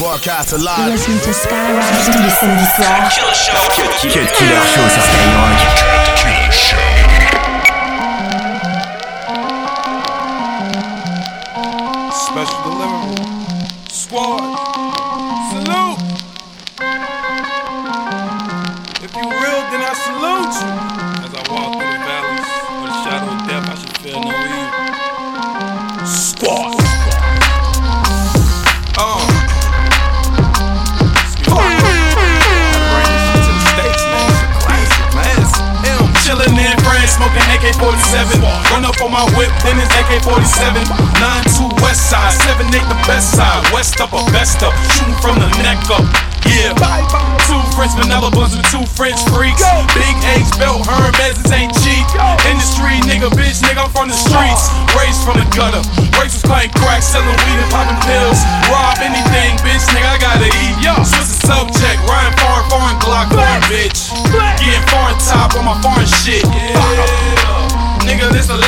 Broadcast live. Listen to Skyrock tous les samedis soirs. Cut Killer Show sur Skyrock. On my whip, then it's AK-47. 9-2 West Side, 7-8 the best side. West up or best up, shooting from the neck up. Yeah, two French vanilla buns with two French freaks. Big H belt, Hermes ain't cheap. Industry nigga, bitch, nigga, I'm from the streets. Raised from the gutter. Raised was playing crack, selling weed and popping pills. Rob anything, bitch, nigga, I gotta eat. Swiss a subject, Ryan foreign, foreign Glock, foreign bitch. Getting foreign top on my foreign shit. Yeah, nigga, this a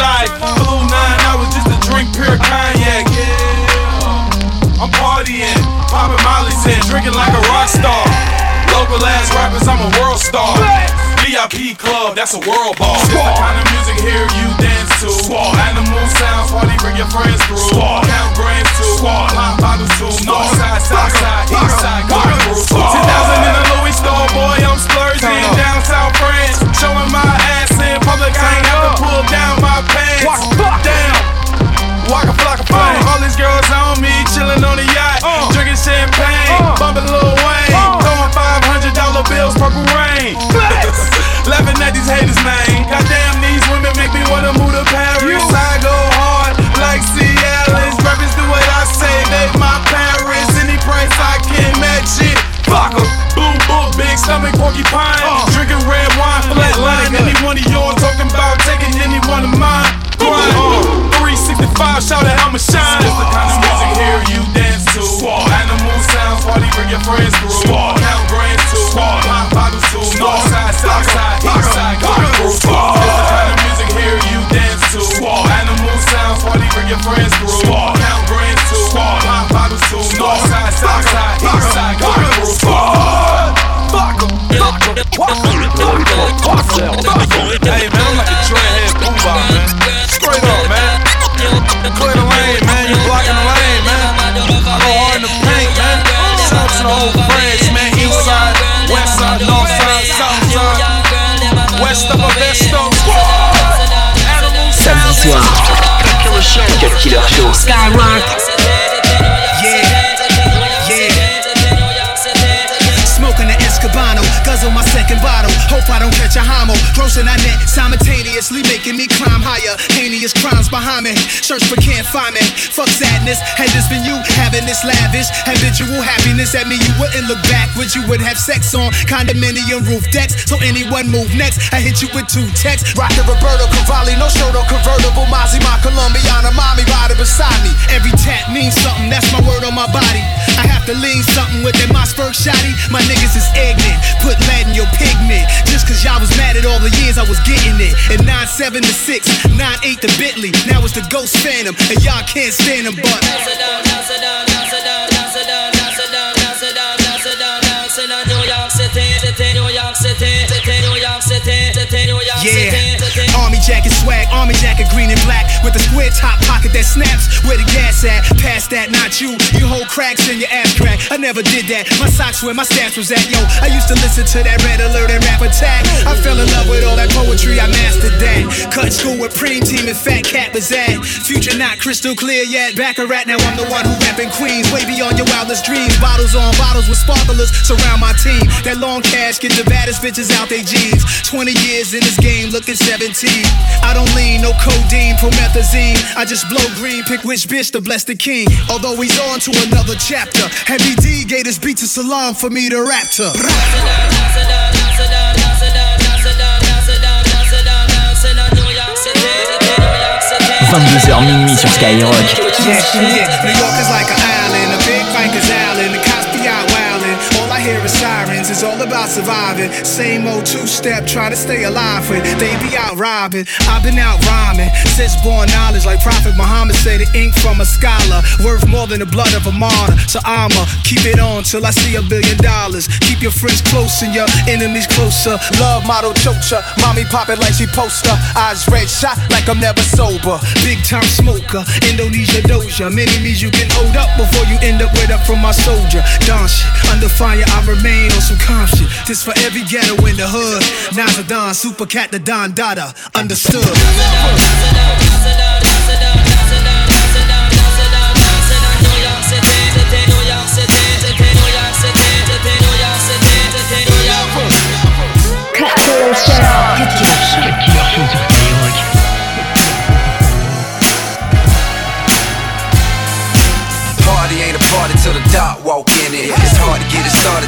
mollies like a rock star. Local ass rappers, I'm a world star. VIP club, that's a world ball. It's the kind of music here you dance to. Animal sounds, party, bring your friends through. Count grands too, pop bottles too. North side, south side, east side, going through. 10,000 in a Louis store, boy, I'm splurging. Downtown France, showing my stomach, porcupine. Drinking red wine, flat line. Any one of yours talking about taking any one of mine. Grind on. 365, shout out, I'ma shine. It's the kind of music here you dance to. Animal sounds, party, bring your friends through. Count grands too. Pop bottles too. North side, south side, east side, going through. It's the kind of music here you dance to. Animal sounds, party, bring your friends through. Count grands too. Pop bottles too. North side, south side, east side, going through. Fuck 'em. I'm Killer Show. Skyrock. Second bottle. Hope I don't catch a homo. Grossing that net simultaneously, making me climb higher. Heinous crimes behind me. Search but can't find me. Fuck sadness. Had this been you having this lavish habitual happiness at me, you wouldn't look back, backwards. You would have sex on condominium roof decks. So anyone move next, I hit you with two texts. Rock the Roberto Cavalli, no show, no convertible. Mozzie, my Colombiana, mommy riding beside me. Every tap means something. That's my word on my body. I have to lean something with that Mossberg shotty. My niggas is ignorant. Put lead in your pigment. Just cause y'all was mad at all the years I was getting it. And 9-7 to 6, 9-8 to Bentley. Now it's the Ghost Phantom. And y'all can't stand them, but. Yeah, army jacket swag, army jacket green and black with a square top pocket that snaps. Where the gas at? Pass that, not you. You hold cracks in your ass crack. I never did that. My socks where my stance was at. Yo, I used to listen to that red alert and rap attack. I fell in love with all that poetry. I mastered that. Cut school with preem team and fat cat was at. Future not crystal clear yet. Back a rat now. I'm the one who rapping Queens. Way beyond your wildest dreams. Bottles on bottles with sparklers surround my team. That long cash get the baddest bitches out they jeans. 20 years in this game, looking 17. I don't lean, no codeine, promethazine. I just blow green, pick which bitch to bless the king. Although he's on to another chapter. Heavy D gave this beat to Salaam for me to rap to. Yeah. 22h minuit sur Skyrock. Yeah, yeah. New York is like an island, a big Rikers Island. The cops be out I hear is sirens. is all about surviving. Same old two step, try to stay alive when they be out robbing. I've been out rhyming since born knowledge, like Prophet Muhammad said, the ink from a scholar worth more than the blood of a martyr. So I'ma keep it on till I see a billion dollars. Keep your friends close and your enemies closer. Love model chocha, mommy pop it like she poster. Eyes red shot like I'm never sober. Big time smoker, Indonesia doja. Many means you can hold up before you end up with up from my soldier. Don shit, under fire I remain on some calm shit. This for every ghetto in the hood. Now's Don, super cat the Don Dada. Understood. Cut Killer Show. Cut Killer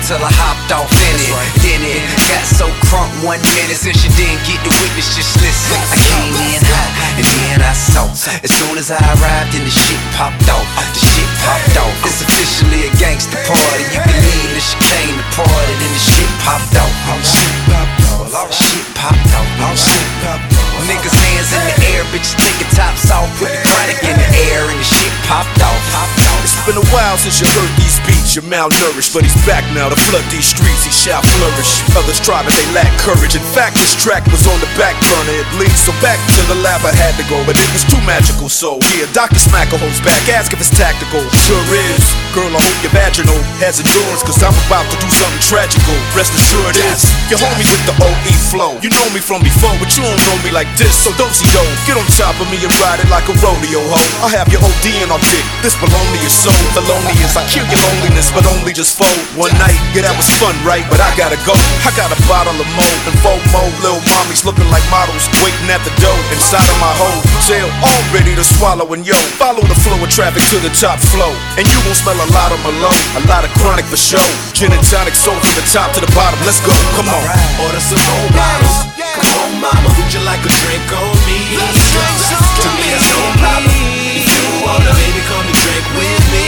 till I hopped off in it. Then it got so crunk one minute since you didn't get the witness. Just listen. I came in hot and then I saw. As soon as I arrived, and the shit popped off. The shit popped off. It's officially a gangster party. You can leave the chicane the party, then the shit popped off. Shit popped off. Shit popped off. Shit popped off. Niggas hands in the air, bitches taking tops off, put the chronic in the air, and the shit popped off. Popped off. It's been a while since you heard these beats. You're malnourished, but he's back now to flood these streets. He shall flourish. Others try, but they lack courage. In fact, this track was on the back burner. It bleeds, so back to the lab I had to go, but it was too magical. So yeah, Dr. Smacker back. Ask if it's tactical. Sure is. Girl, I hope your vaginal has endurance, cause I'm about to do something tragical. Rest assured is. Your homie with the OE flow. You know me from before, but you don't know me like this. So don't see do Get on top of me and ride it like a rodeo hoe. I have your OD in our dick. This baloney is so felonious. I kill your loneliness, but only just fold. One night, yeah, that was fun, right? But I gotta go. I got a bottle of mo and four mo. Little mommies looking like models, waiting at the door inside of my hole. Jail, all ready to swallow and yo. Follow the flow of traffic to the top flow. And you gon' smell a lot of Malone, a lot of chronic for show. Gin and tonic, soul from the top to the bottom. Let's go, come on. Order some more bottles. Come on, mama, would you like a drink on me? To me, it's no problem. If you wanna, baby, come and drink with me.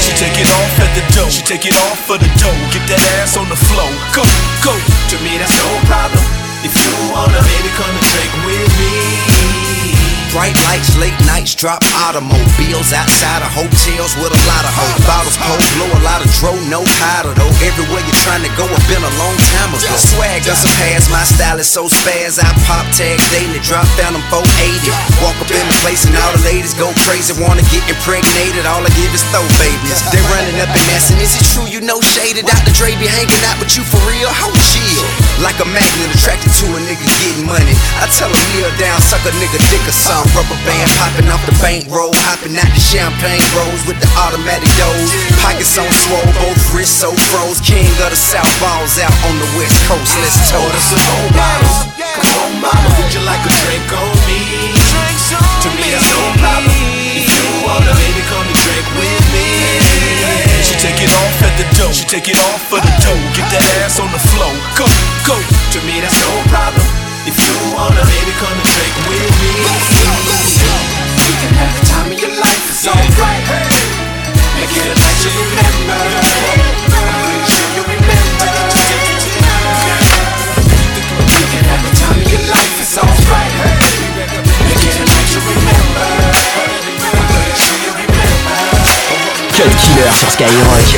She take it off at the dough. She take it off for the dough. Get that ass on the flow. Go, go. To me, that's no problem. If you wanna, baby, come and drink with me. Bright lights, late nights, drop automobiles outside of hotels with a lot of hoes. Bottles cold, blow a lot of dro, no powder though. Everywhere you're trying to go, I've been a long time ago. Swag doesn't pass, my style is so spaz. I pop tags daily, drop down them 480. Walk up in the place and all the ladies go crazy, wanna get impregnated. All I give is throw babies. They running up and asking, is it true you know shaded? Dr. Dre be hanging out with you for real? How chill? Like a magnet attracted to a nigga getting money. I tell a kneel down, suck a nigga dick or something. Rubber band popping off the bankroll, hopping out the champagne rolls with the automatic doors. Pockets on swole, both wrists so froze. King of the South balls out on the West Coast. Let's Order toast. some more bottles. Come on, mama, would you like a drink on me? To me, that's no problem. If you wanna, baby, come and drink with me. She take it off at the dough. She take it off for the dough. Get that ass on the flow. Go, go. To me, that's no problem. If you wanna, baby, come and drink with me. You can have the time of your life, it's alright. Make it a night you remember. I'm pretty sure you remember. You can have the time of your life, it's alright. Make it a night you remember. Cut Killer sur Skyrock.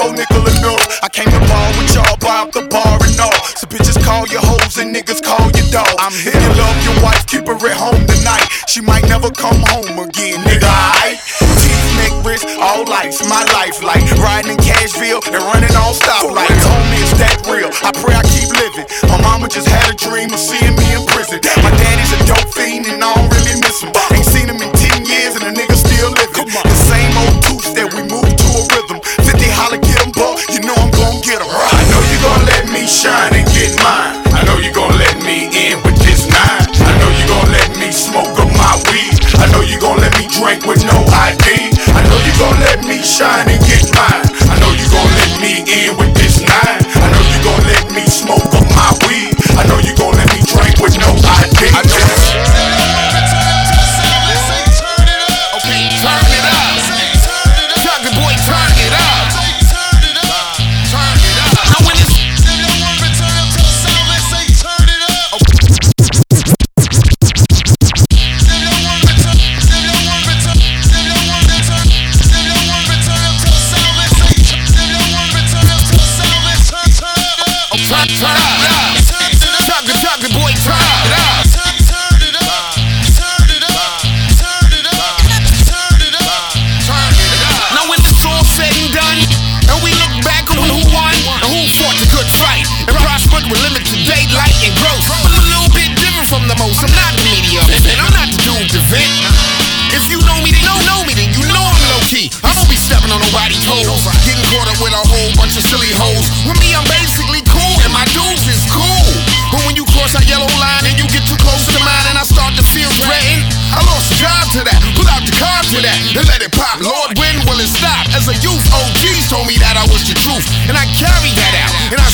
Security, this whole nickel enough. I came to ball with y'all, buy up the bar and all. So bitches call you hoes and niggas call you dog. I'm here. You love your wife, keep her at home tonight. She might never come home again, nigga. I Teeth, neck, wrist, all lights, my life like riding in Cashville and running on stoplights. Homie, it's that real. I pray I keep living. My mama just had a dream of seeing me in prison. My daddy's a dope fiend and I don't really miss him. Ain't seen him in 10 years and the nigga still living. The same old buck. You know I'm gon' get him. I know you gon' let me shine and get mine. I know you gon' let me in with this nine. I know you gon' let me smoke up my weed. I know you gon' let me drink with no ID. I know you gon' let me shine and get mine. I know you gon' let me in with the truth, and I carry that out. And I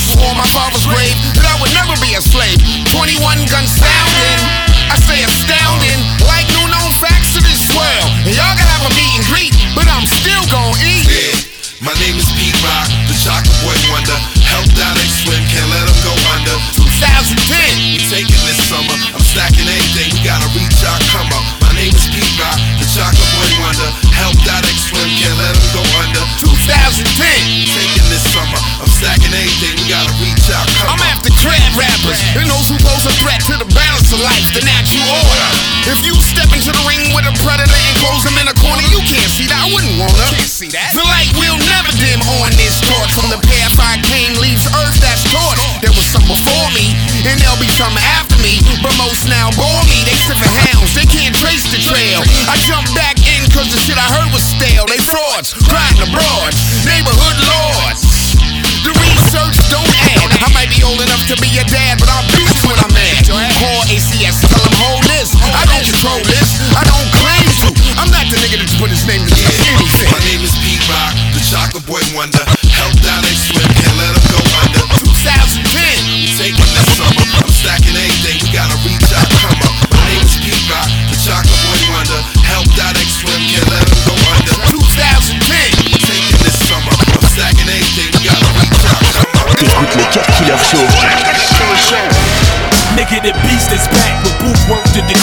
stacking anything, we gotta reach our come I'm up. after crab rappers and those who pose a threat to the balance of life, the natural order. If you step into the ring with a predator and close them in a corner, you can't see that. I wouldn't wanna. Can't see that. The light will never dim on this torch. From the path I came leaves earth that's torch. There was some before me, and there'll be some after me. But most now bore me. They sniffing hounds, they can't trace the trail. I jump back in cause the shit I heard was stale. They frauds, crying abroad, neighborhood lords. The research don't add. I might be old enough to be your dad, but I'll beat you when I'm mad. Call ACS, tell them hold this. I don't control this. I don't claim to. I'm not the nigga that put his name to anything. My name is Pete Rock, the chocolate boy wonder. Helped out ain't swim,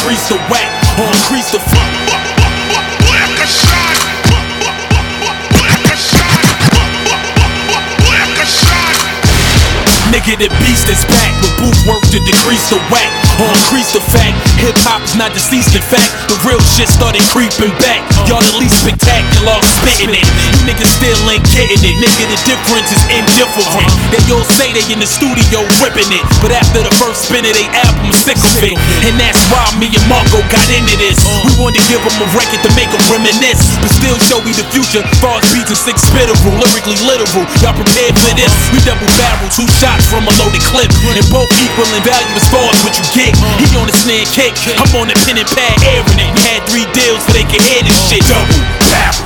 decrease the whack or increase the fuck. Nigga, the beast is back with booth work to decrease the whack or increase the fact. Hip hop is not deceased, in fact, the real shit started creeping back. Y'all the least spectacular, spitting it. You niggas still ain't getting it. Nigga, the difference is indifferent. They all say they in the studio ripping it, but after the first spin of they album, sick of it. And that's why me and Marco got into this. We wanted to give them a record to make them reminisce, but still show we the future. Far as beats and six spittable, lyrically literal. Y'all prepared for this? We double barrel, two shots from a loaded clip, and both equal in value as far as what you get. He on the snare kick, I'm on the pen and pad airing it. We had three deals so they can hear this shit. Double barrel.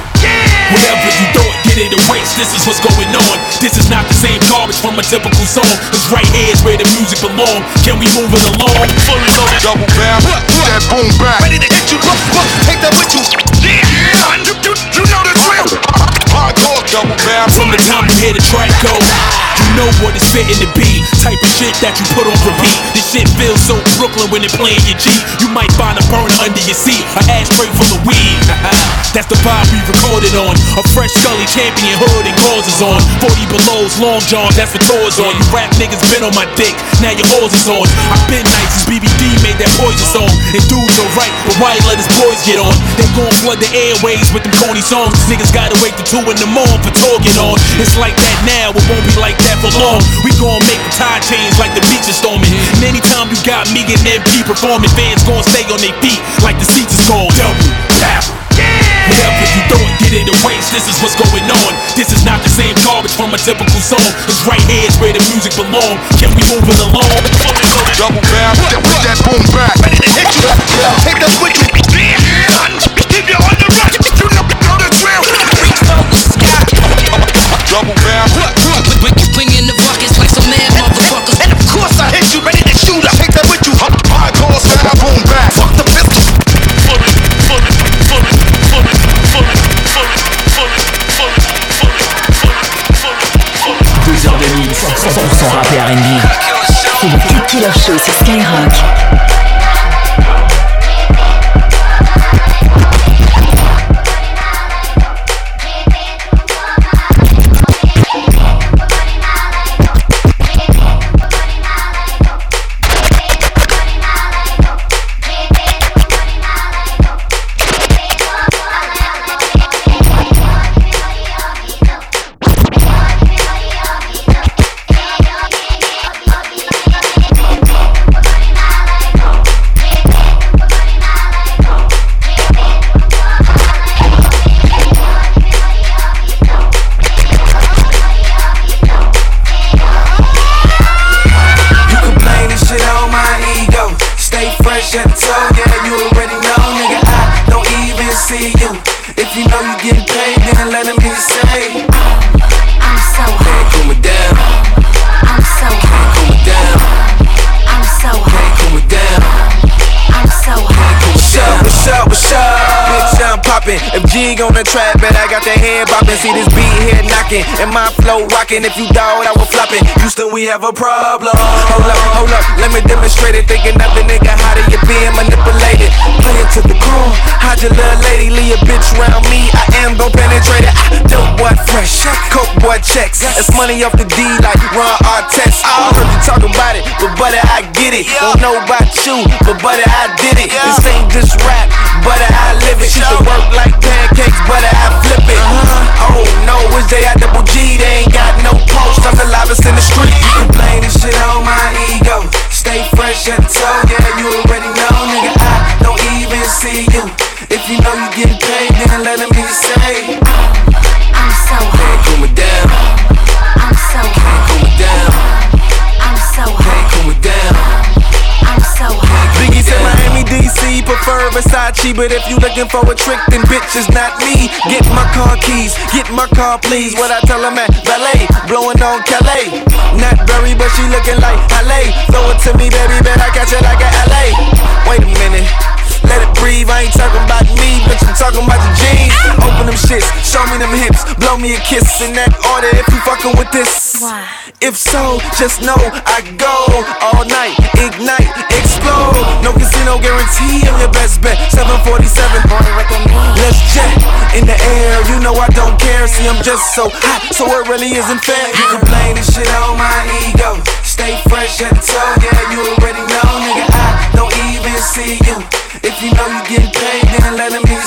Whatever you thought, get it erased. This is what's going on. This is not the same garbage from a typical song. Cause right here is where the music belong. Can we move it along? Fully loaded. Double barrel, that boom back. Ready to hit you, look, look, take that with you. Yeah, you, you, you know the drill. Hardcore double barrel. From the time you hear the track go, know what it's fitting to be. Type of shit that you put on repeat. This shit feels so Brooklyn when it playing your G. You might find a burner under your seat, a ashtray full of weed. Uh-uh. That's the vibe we recorded on. A fresh Scully champion hood and gauze is on. 40 belows, long johns, that's what tours on. You rap niggas been on my dick, now your horse is on. I've been nice since BBD made that poison song. And dudes are right, but why let his boys get on? They gon' flood the airways with them corny songs. Niggas gotta wait till 2 in the morning for talking on. It's like that now, it won't be like that for long. We gon' make the tide change like the beach is storming. And anytime you got me and MP performing, fans gon' stay on their feet like the seats is gone. Double, barrel. Whatever you thought, get it erased. This is what's going on. This is not the same garbage from a typical song. Cause right here is where the music belong. Can we move it along? Double barrel, that, that boom back. Ready to hit you, take that with you. Track, bet I got that head bopping. See this knocking, and my flow rocking. If you doubt, I will flopping. Houston, we have a problem. Hold up, hold up, let me demonstrate it. Thinking the nigga, how do you being manipulated? Play it to the core. How'd your little lady leave a bitch round me? I am gon' penetrate it. I dope boy fresh, coke boy checks. It's money off the D like Ron Artest. I heard you talking about it, but buddy, I get it. Don't know about you, but buddy, I did it. This ain't just rap, buddy, I live it. She can work like pancakes, buddy, I flip it. Uh-huh. Oh no, it's J I double G. They ain't got no post. I'm the loudest in the street. You can blame this shit on my ego. Stay fresh at the toe, yeah, you already know, nigga. I don't even see you. If you know you getting paid, then let me say. I'm so hot. Cool me down. I'm so hot. Cool me down. Prefer Versace. But if you looking for a trick, then bitch is not me. Get my car keys, get my car, please. What I tell him at valet, blowing on Calais. Not very, but she looking like LA. Throw it to me, baby, bet I catch it like a LA. Wait a minute. Let it breathe, I ain't talking about me, bitch, I'm talking about the jeans. Open them shits, show me them hips, blow me a kiss in that order if you fucking with this. If so, just know I go all night, ignite, explode. No casino guarantee, I'm your best bet. 747, let's jet in the air. You know I don't care, see, I'm just so hot, so it really isn't fair. You can blame this shit on my ego. Stay fresh at the toe, yeah, you already know, nigga. I don't even see you. If you know you getting paid, then let him hear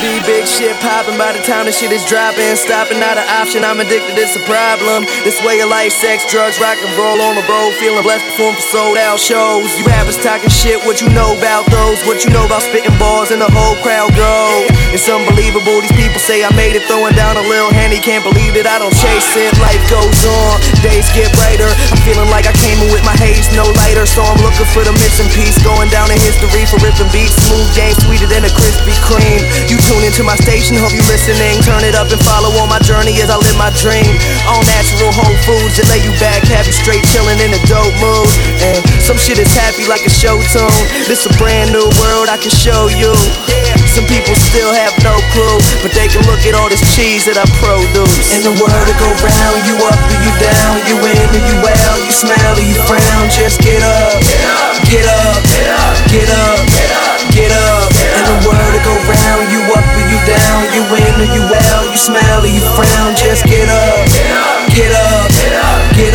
be big shit popping by the time the shit is dropping. Stopping not an option, I'm addicted, it's a problem. This way of life, sex, drugs, rock and roll on the road. Feeling blessed, perform for sold out shows. You rappers talking shit, what you know about those? What you know about spitting bars and the whole crowd go? It's unbelievable, these people say I made it, throwing down a little handy. Can't believe it, I don't chase it. Life goes on, days get brighter. I'm feeling like I came in with my haze, no lighter. So I'm looking for the missing piece. Going down in history for ripping beats. Smooth game, sweeter than a Krispy Kreme. You tune into my station, hope you listening. Turn it up and follow on my journey as I live my dream. All natural whole foods that lay you back, have you straight chilling in a dope mood. And some shit is happy like a show tune. This a brand new world I can show you. Some people still have no clue, but they can look at all this cheese that I produce. In the world to go round, you up or you down, you in or you out, you smile or you frown. Just get up, get up, get up, get up. get up. In the world to go round, you or you out, you smile or you frown. Just get up, get up, get up, get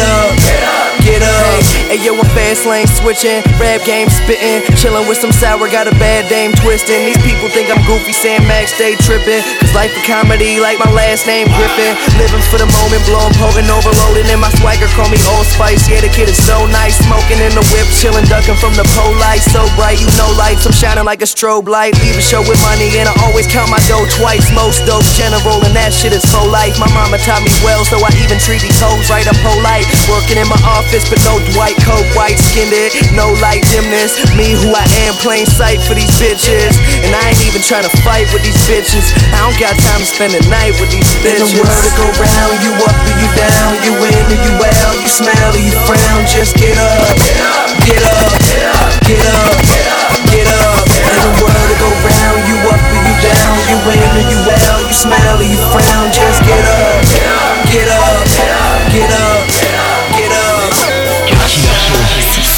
up. Hey yo, I'm fast lane switching, rap game spitting, chilling with some sour, got a bad dame twisting. These people think I'm goofy, saying Max stay tripping. Cause life a comedy, like my last name Griffin. Living for the moment, blowing potent, overloading in my swagger, call me Old Spice. Yeah, the kid is so nice, smoking in the whip, chilling, ducking from the pole light. So bright, you know lights, I'm shining like a strobe light. Leave a show with money, and I always count my dough twice. Most dope general, and that shit is full life. My mama taught me well, so I even treat these hoes right. I'm polite, working in my office, but no Dwight coat, white skinned it, no light dimness. Me who I am, plain sight for these bitches. And I ain't even trying to fight with these bitches. I don't got time to spend the night with these bitches. In the world to go round, you up or you down, you in or you out, you smile or you frown. Just get up, get up, get up, get up. In the world to go round, you up or you down, you in or you out, you smile or you frown. Just get up, get up, get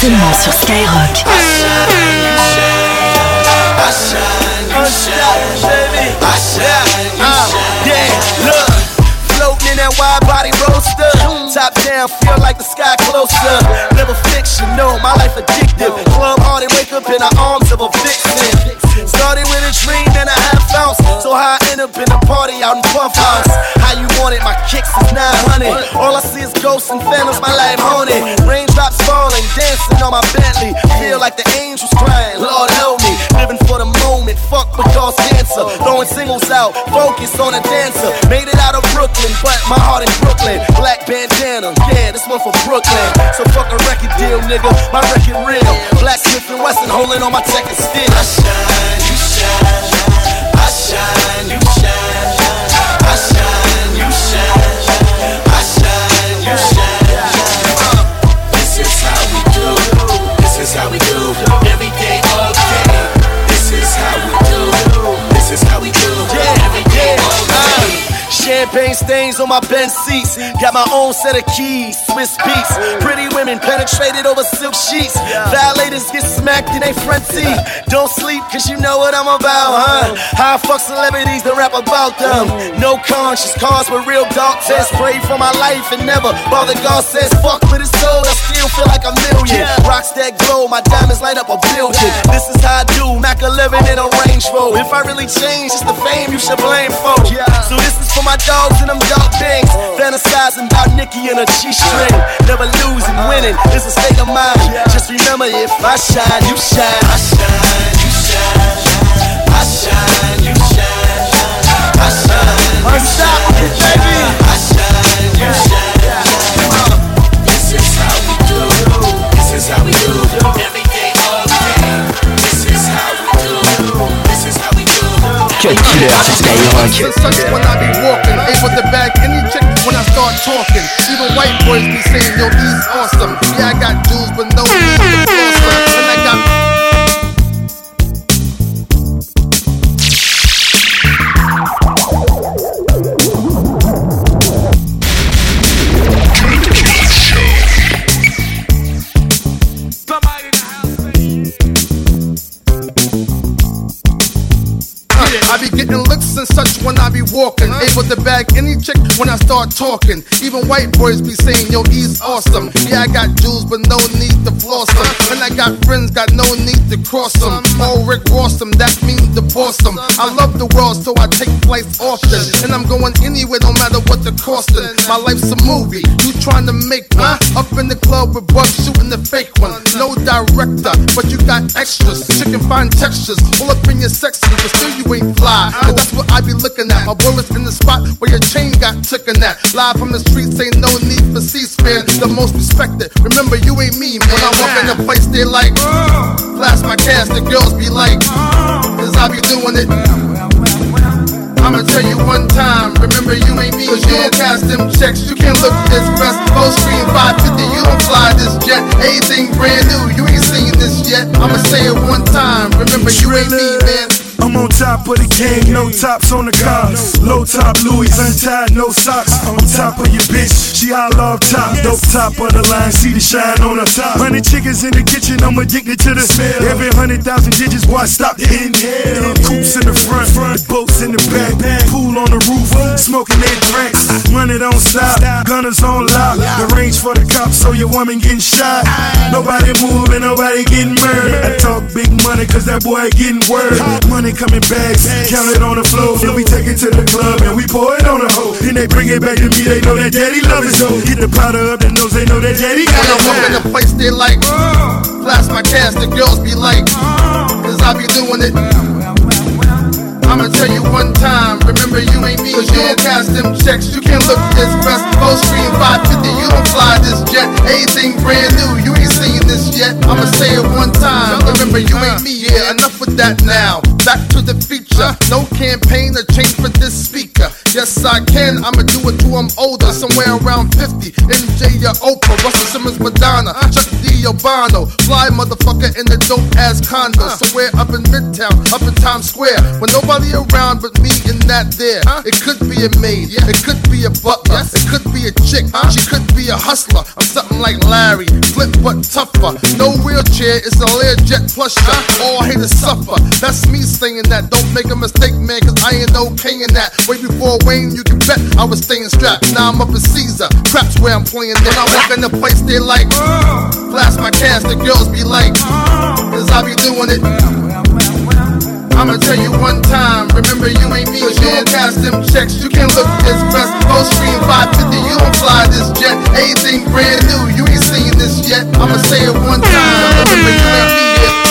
Seulement sur Skyrock. Top down, feel like the sky closer. Never fictional, my life addictive. Club hard and wake up in the arms of a vixen. Started with a dream and a half ounce. So I end up in a party out in Puff House. How you want it? My kicks is 900. All I see is ghosts and phantoms, my life haunted. Raindrops dancing on my Bentley. Feel like the angels crying, Lord help me. Living for the moment, fuck because cancer. Throwing singles out, focus on a dancer. Made it out of Brooklyn, but my heart in Brooklyn. Black bandana, yeah, this one for Brooklyn. So fuck a record deal, nigga. My record real. Black Smith and Wesson holding on my check stains on my bench seats. Got my own set of keys, Swizz Beatz. Pretty women penetrated over silk sheets. Violators get smacked in they front seat. Don't sleep, cause you know what I'm about, huh? How I fuck celebrities to rap about them. No conscience, cars with real dark. Pray for my life and never bother. God says, fuck with his soul, I still feel like a million. Rocks that glow, my diamonds light up a building. This is how I do, Mac 11 in a Rover. If I really change, it's the fame you should blame for. So this is for my dogs and them dog things. Oh. Fantasizing about Nikki and a G-string. Never losing, uh-huh. winning is a state of mind. Just remember, if I shine, you shine. I shine, you shine. I shine, you shine. I shine, Unstoppable, baby. Cut Killer sur Skyrock. Such when I be walking, able to bag any chick when I start talking. Even white boys be saying, yo, he's awesome. Yeah, I got dudes, but no need to walking. Able to bag any chick when I start talking. Even white boys be saying, yo, he's awesome. Yeah, I got jewels, but no need to floss them. And I got friends, got no need to cross them. All Rick Ross them, that means divorce them. I love the world, so I take flights often. And I'm going anywhere, no matter what the costing. My life's a movie, you trying to make one. Up in the club with bugs shooting the fake one. No director, but you got extras. Chicken fine textures, all up in your section, but still you ain't fly. And that's what I be looking at. My bullets in the spot where your chain got taken at. Live from the streets, ain't no need for C-SPAN. The most respected. Remember, you ain't me, man. When I walk in the place, they like, blast my cash, the girls be like, cause I be doing it. I'ma tell you one time, remember you ain't me, cause you don't cash them checks. You can't look this best. Full screen 550, you don't fly this jet. Anything brand new, you ain't seen this yet. I'ma say it one time, remember you ain't me, man. I'm on top of the game, no tops on the car. Low top Louis, untied, no socks. On top of your bitch, she all love top. Dope top of the line, see the shine on her top. Hundred chickens in the kitchen, I'm addicted to the smell. Every hundred thousand digits, boy, stop to inhale. Coops in the front, the boats in the back. Pool on the roof, smoking their drinks. Run it on stop, gunners on lock. The range for the cops, so your woman getting shot. Nobody moving, nobody getting murdered. I talk big money, cause that boy getting word. Money coming bags, count it on the floor. Then we take it to the club and we pour it on the hoe. Then they bring it back to me, they know that daddy love it. So get the powder up the nose, they know that daddy got When it. walk in the place, they like, blast my cash, the girls be like, cause I be doing it. I'ma tell you one time, remember you ain't me, cause you don't them checks. You can't look this best. Full screen 550, you don't fly this jet. Anything brand new, you ain't seen this yet. I'ma say it one time, remember you ain't me, yeah. Enough with that now. Back to the feature. No campaign or change for this speaker. Yes, I can. I'ma do it till I'm older, somewhere around 50. MJ or Oprah, Russell Simmons, Madonna, Chuck D. Obama. Fly motherfucker in the dope ass condo. Somewhere up in Midtown, up in Times Square. When nobody around but me and that there. It could be a maid, yeah. it could be a butler, it could be a chick, she could be a hustler. I'm something like Larry, Flynt but tougher. No wheelchair, it's a Learjet plus shot. All haters suffer. That's me saying that. Don't make a mistake, man, cause I ain't no okay in that. Way before Wayne, you can bet I was staying strapped. Now I'm up in Caesar. Craps where I'm playing. Then I walk in the place, they like, uh. blast my cash, the girls be like, uh. cause I be doing it. I'ma tell you one time, remember you ain't me, cause you don't them checks. You can look this best, go stream 550, you don't fly this jet. Anything brand new, you ain't seen this yet. I'ma say it one time, remember you ain't me,